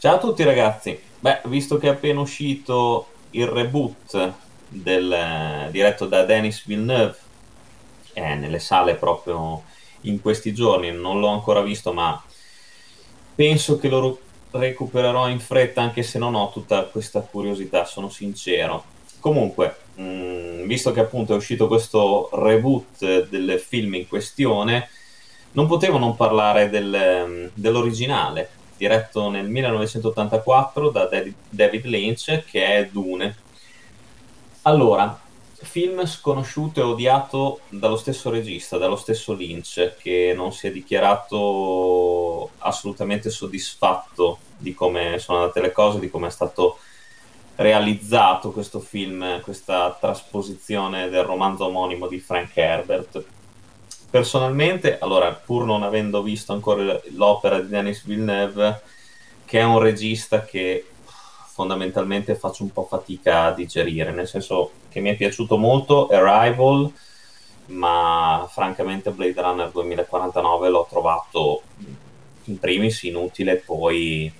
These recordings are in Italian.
Ciao a tutti ragazzi, beh, visto che è appena uscito il reboot del, diretto da Denis Villeneuve, è nelle sale proprio in questi giorni, non l'ho ancora visto ma penso che lo recupererò in fretta anche se non ho tutta questa curiosità, sono sincero. Comunque, mh, mm, visto che appunto è uscito questo reboot del film in questione, non potevo non parlare del, dell'originale, diretto nel 1984 da David Lynch, che è Dune. Allora, film sconosciuto e odiato dallo stesso regista, dallo stesso Lynch, che non si è dichiarato assolutamente soddisfatto di come sono andate le cose, di come è stato realizzato questo film, questa trasposizione del romanzo omonimo di Frank Herbert. Personalmente, allora, pur non avendo visto ancora l'opera di Denis Villeneuve, che è un regista che fondamentalmente faccio un po' fatica a digerire, nel senso che mi è piaciuto molto Arrival, ma francamente Blade Runner 2049 l'ho trovato in primis inutile, poi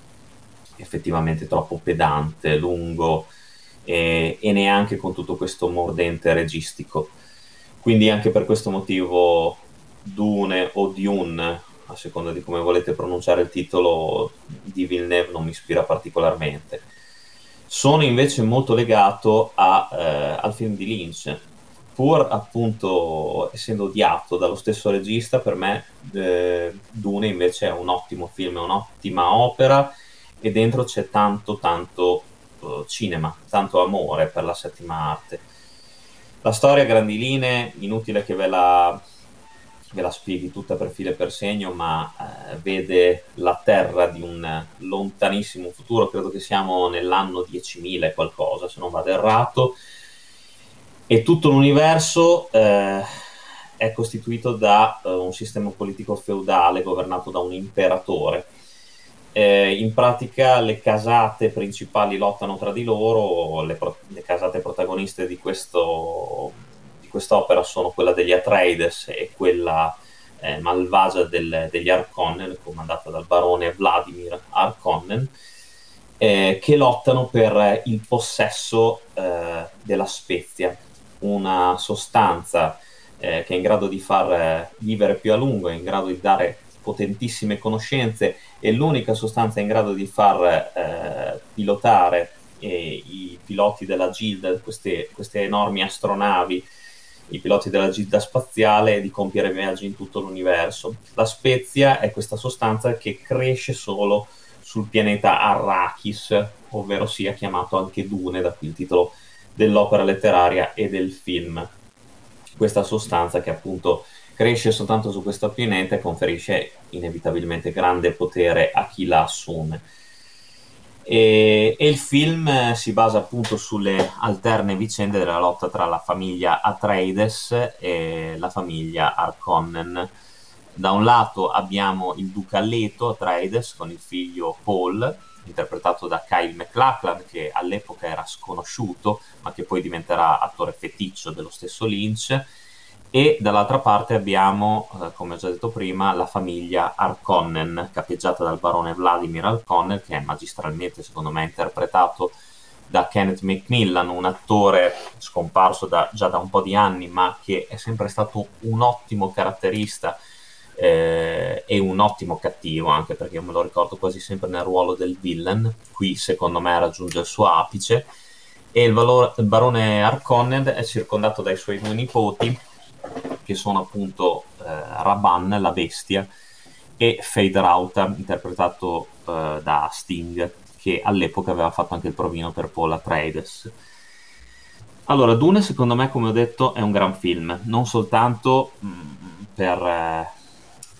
effettivamente troppo pedante, lungo e, e neanche con tutto questo mordente registico. Quindi anche per questo motivo Dune o Dune, a seconda di come volete pronunciare il titolo di Villeneuve, non mi ispira particolarmente. Sono invece molto legato a, eh, al film di Lynch, pur appunto essendo odiato dallo stesso regista, per me eh, Dune invece è un ottimo film, è un'ottima opera e dentro c'è tanto tanto uh, cinema, tanto amore per la settima arte la storia a grandi linee, inutile che ve la, ve la spieghi tutta per filo e per segno, ma eh, vede la Terra di un lontanissimo futuro, credo che siamo nell'anno 10.000 e qualcosa, se non vado errato, e tutto l'universo eh, è costituito da eh, un sistema politico feudale governato da un imperatore eh, in pratica le casate principali lottano tra di loro, le, pro- le casate protagoniste di, questo, di, quest'opera sono quella degli Atreides e quella eh, malvagia del, degli Arconnen, comandata dal barone Vladimir Arconnen, eh, che lottano per il possesso eh, della spezia, una sostanza eh, che è in grado di far eh, vivere più a lungo, è in grado di dare potentissime conoscenze e l'unica sostanza in grado di far eh, pilotare eh, i piloti della Gilda, queste, queste, enormi astronavi, i piloti della Gilda spaziale, e di compiere viaggi in tutto l'universo. La spezia è questa sostanza che cresce solo sul pianeta Arrakis, ovvero sia chiamato anche Dune, da qui il titolo dell'opera letteraria e del film. Questa sostanza che appunto cresce soltanto su questo pianeta e conferisce inevitabilmente grande potere a chi la assume. E, e, il film si basa appunto sulle alterne vicende della lotta tra la famiglia Atreides e la famiglia Arconnen. Da un lato abbiamo il duca Leto Atreides con il figlio Paul, interpretato da Kyle MacLachlan, che all'epoca era sconosciuto, ma che poi diventerà attore feticcio dello stesso Lynch, e dall'altra parte abbiamo, eh, come ho già detto prima, la famiglia Arconnen, capeggiata dal barone Vladimir Arconnen, che è magistralmente, secondo me, interpretato da Kenneth Macmillan, un attore scomparso da, già da un po' di anni, ma che è sempre stato un ottimo caratterista eh, e un ottimo cattivo, anche perché io me lo ricordo quasi sempre nel ruolo del villain. Qui, secondo me, raggiunge il suo apice. E il, valore, il barone Arconnen è circondato dai suoi due nipoti, che sono appunto eh, Raban, la bestia, e Fade Rauta, interpretato eh, da Sting, che all'epoca aveva fatto anche il provino per Paul Atreides. Allora, Dune secondo me, come ho detto, è un gran film, non soltanto mh, mm, per eh,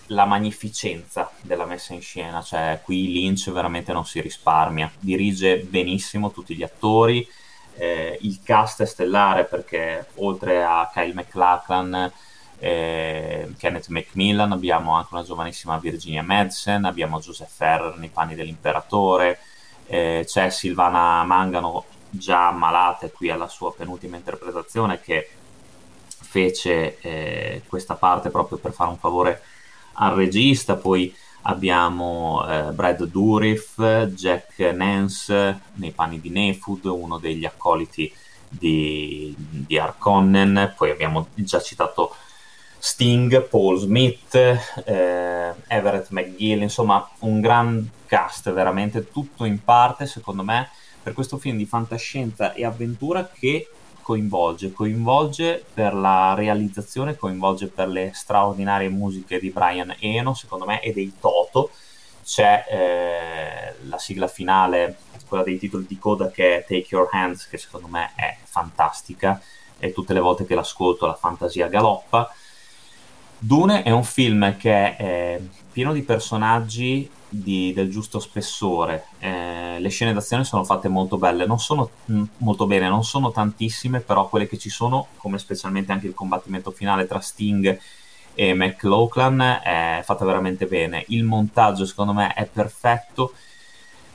la magnificenza della messa in scena, cioè qui Lynch veramente non si risparmia, dirige benissimo tutti gli attori, eh, il cast è stellare perché oltre a Kyle MacLachlan eh, Kenneth Macmillan abbiamo anche una giovanissima Virginia Madsen abbiamo Joseph Ferrer nei panni dell'imperatore eh, c'è Silvana Mangano già ammalata qui alla sua penultima interpretazione che fece eh, questa parte proprio per fare un favore al regista poi abbiamo eh, Brad Dourif, Jack Nance nei panni di Nefud, uno degli accoliti di, di Harkonnen, poi abbiamo già citato Sting, Paul Smith, eh, Everett McGill, insomma un gran cast, veramente tutto in parte secondo me per questo film di fantascienza e avventura che coinvolge, coinvolge per la realizzazione, coinvolge per le straordinarie musiche di Brian Eno, secondo me, e dei Toto. C'è eh, la sigla finale, quella dei titoli di coda che è Take Your Hands, che secondo me è fantastica e tutte le volte che l'ascolto la fantasia galoppa. Dune è un film che è pieno di personaggi di, del giusto spessore. Eh, le scene d'azione sono fatte molto belle, non sono mm, molto bene, non sono tantissime, però quelle che ci sono, come specialmente anche il combattimento finale tra Sting e McLaughlin, è fatta veramente bene. Il montaggio, secondo me, è perfetto.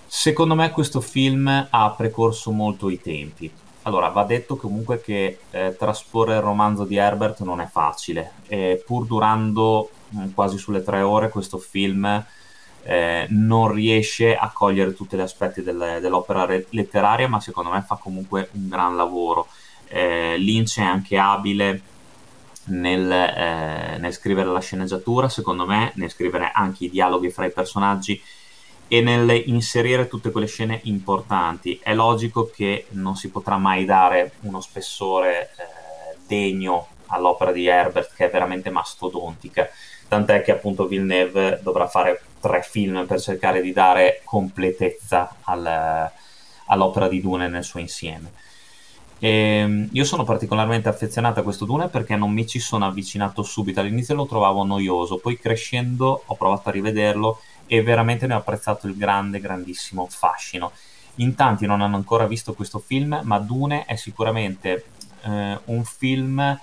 Secondo me questo film ha precorso molto i tempi. Allora, va detto comunque che eh, trasporre il romanzo di Herbert non è facile, e pur durando mh, mm, quasi sulle tre ore questo film eh, non riesce a cogliere tutti gli aspetti delle, dell'opera re- letteraria, ma secondo me fa comunque un gran lavoro. Eh, Lynch è anche abile nel, eh, nel, scrivere la sceneggiatura, secondo me, nel scrivere anche i dialoghi fra i personaggi e nel inserire tutte quelle scene importanti. È logico che non si potrà mai dare uno spessore eh, degno all'opera di Herbert, che è veramente mastodontica tant'è che appunto Villeneuve dovrà fare tre film per cercare di dare completezza al, all'opera di Dune nel suo insieme. E ehm, io sono particolarmente affezionato a questo Dune perché non mi ci sono avvicinato subito, all'inizio lo trovavo noioso, poi crescendo ho provato a rivederlo e veramente ne ho apprezzato il grande, grandissimo fascino. In tanti non hanno ancora visto questo film, ma Dune è sicuramente eh, un film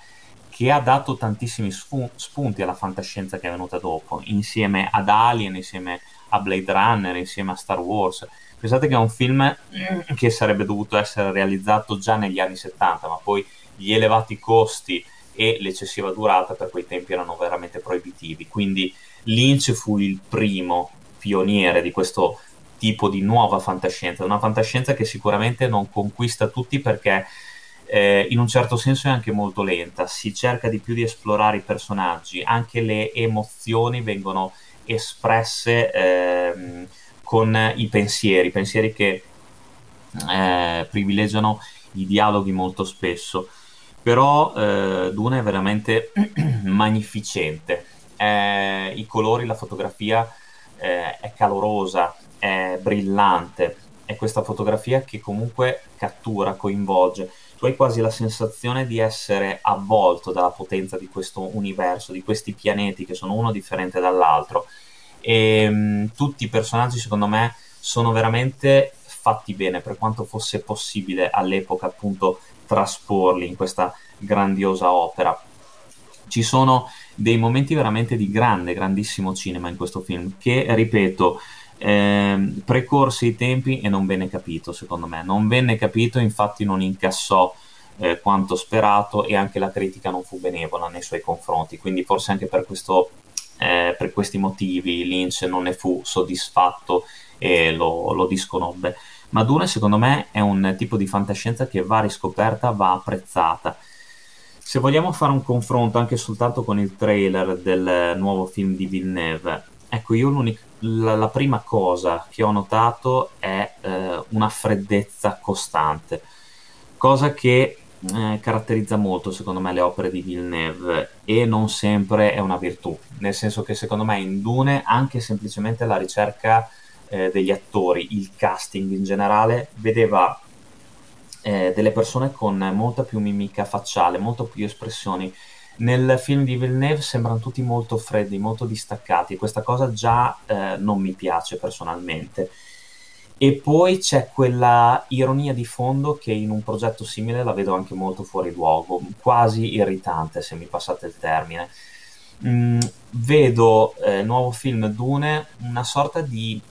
che ha dato tantissimi spunti alla fantascienza che è venuta dopo, insieme ad Alien, insieme a Blade Runner, insieme a Star Wars. Pensate che è un film che sarebbe dovuto essere realizzato già negli anni 70, ma poi gli elevati costi e l'eccessiva durata per quei tempi erano veramente proibitivi. Quindi Lynch fu il primo pioniere di questo tipo di nuova fantascienza, una fantascienza che sicuramente non conquista tutti perché eh, in un certo senso è anche molto lenta, si cerca di più di esplorare i personaggi, anche le emozioni vengono espresse ehm, con i pensieri, pensieri che eh, privilegiano i dialoghi molto spesso. Però eh, Duna è veramente magnificente, eh, i colori, la fotografia eh, è calorosa, è brillante, è questa fotografia che comunque cattura, coinvolge tu hai quasi la sensazione di essere avvolto dalla potenza di questo universo, di questi pianeti che sono uno differente dall'altro. E mh, mm, tutti i personaggi, secondo me, sono veramente fatti bene per quanto fosse possibile all'epoca, appunto, trasporli in questa grandiosa opera. Ci sono dei momenti veramente di grande, grandissimo cinema in questo film, che ripeto, eh, precorsi i tempi e non venne capito, secondo me. Non venne capito, infatti non incassò eh, quanto sperato e anche la critica non fu benevola nei suoi confronti, quindi forse anche per, questo, eh, per questi motivi Lynch non ne fu soddisfatto e lo, lo disconobbe. Ma Dune secondo me è un tipo di fantascienza che va riscoperta, va apprezzata. Se vogliamo fare un confronto anche soltanto con il trailer del nuovo film di Villeneuve, ecco io l'unica la, la, prima cosa che ho notato è eh, una freddezza costante, cosa che eh, caratterizza molto secondo me le opere di Villeneuve e non sempre è una virtù, nel senso che secondo me in Dune anche semplicemente la ricerca eh, degli attori, il casting in generale, vedeva eh, delle persone con molta più mimica facciale, molto più espressioni nel film di Villeneuve sembrano tutti molto freddi, molto distaccati, questa cosa già eh, non mi piace personalmente. E poi c'è quella ironia di fondo che in un progetto simile la vedo anche molto fuori luogo, quasi irritante se mi passate il termine. Mm, vedo eh, nuovo film Dune una sorta di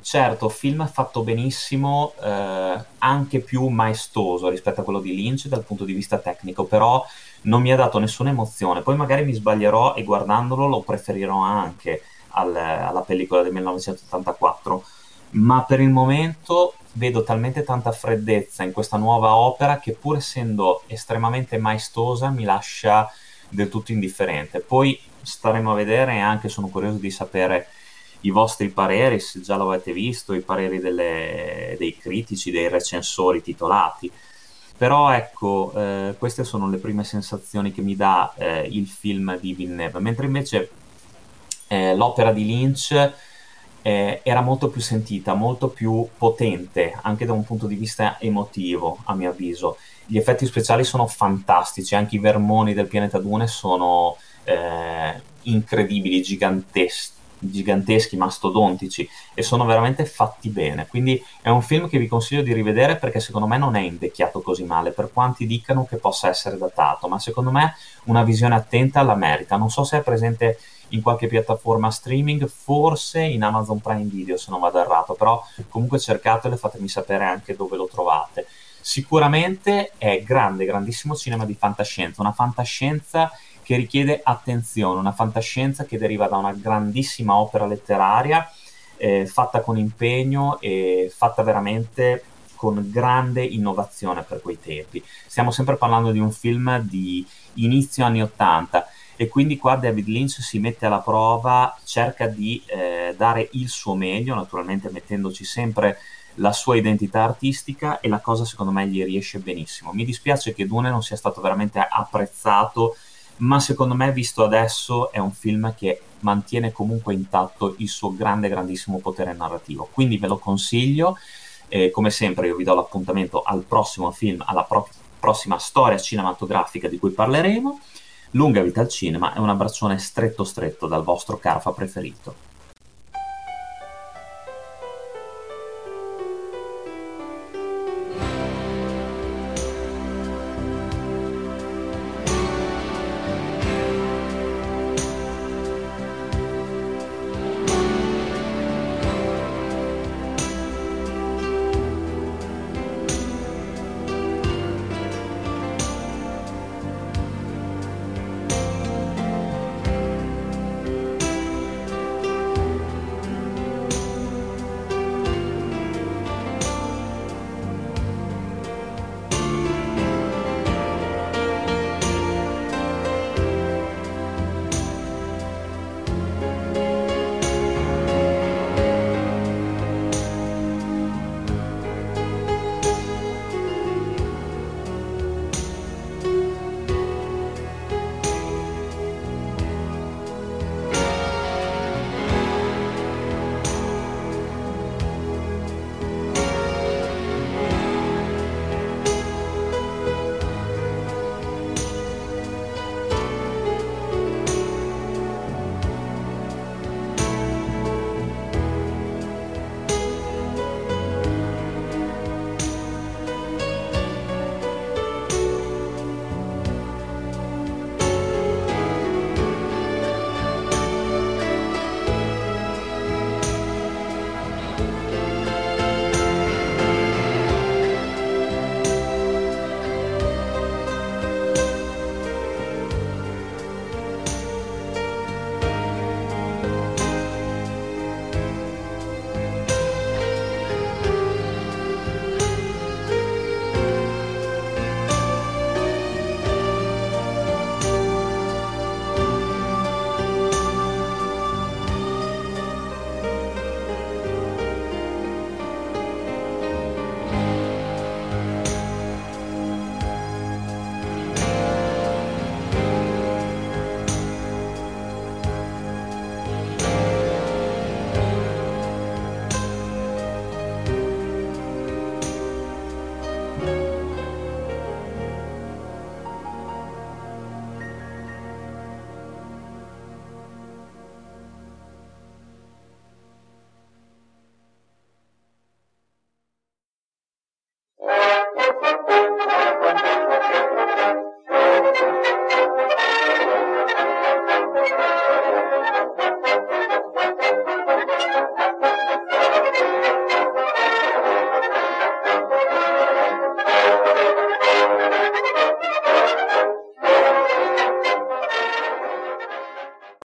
certo film fatto benissimo eh, anche più maestoso rispetto a quello di Lynch dal punto di vista tecnico però non mi ha dato nessuna emozione. Poi magari mi sbaglierò e guardandolo lo preferirò anche al, alla pellicola del 1984, ma per il momento vedo talmente tanta freddezza in questa nuova opera che pur essendo estremamente maestosa mi lascia del tutto indifferente. Poi staremo a vedere e anche sono curioso di sapere i vostri pareri, se già l'avete visto, i pareri delle, dei critici, dei recensori titolati. Però ecco, eh, queste sono le prime sensazioni che mi dà eh, il film di Villeneuve, mentre invece eh, l'opera di Lynch eh, era molto più sentita, molto più potente, anche da un punto di vista emotivo, a mio avviso. Gli effetti speciali sono fantastici, anche i vermoni del pianeta Dune sono eh, incredibili, giganteschi giganteschi, mastodontici e sono veramente fatti bene. Quindi è un film che vi consiglio di rivedere perché secondo me non è invecchiato così male, per quanti dicano che possa essere datato, ma secondo me una visione attenta la merita. Non so se è presente in qualche piattaforma streaming, forse in Amazon Prime Video se non vado errato, però comunque cercatelo e fatemi sapere anche dove lo trovate. Sicuramente è grande, grandissimo cinema di fantascienza, una fantascienza che richiede attenzione, una fantascienza che deriva da una grandissima opera letteraria eh, fatta con impegno e fatta veramente con grande innovazione per quei tempi. Stiamo sempre parlando di un film di inizio anni 80 e quindi qua David Lynch si mette alla prova, cerca di eh, dare il suo meglio, naturalmente mettendoci sempre la sua identità artistica e la cosa secondo me gli riesce benissimo. Mi dispiace che Dune non sia stato veramente apprezzato, ma secondo me visto adesso è un film che mantiene comunque intatto il suo grande, grandissimo potere narrativo. Quindi ve lo consiglio. Eh, come sempre io vi do l'appuntamento al prossimo film, alla pro- prossima storia cinematografica di cui parleremo. Lunga vita al cinema e un abbraccione stretto stretto dal vostro Carfa preferito.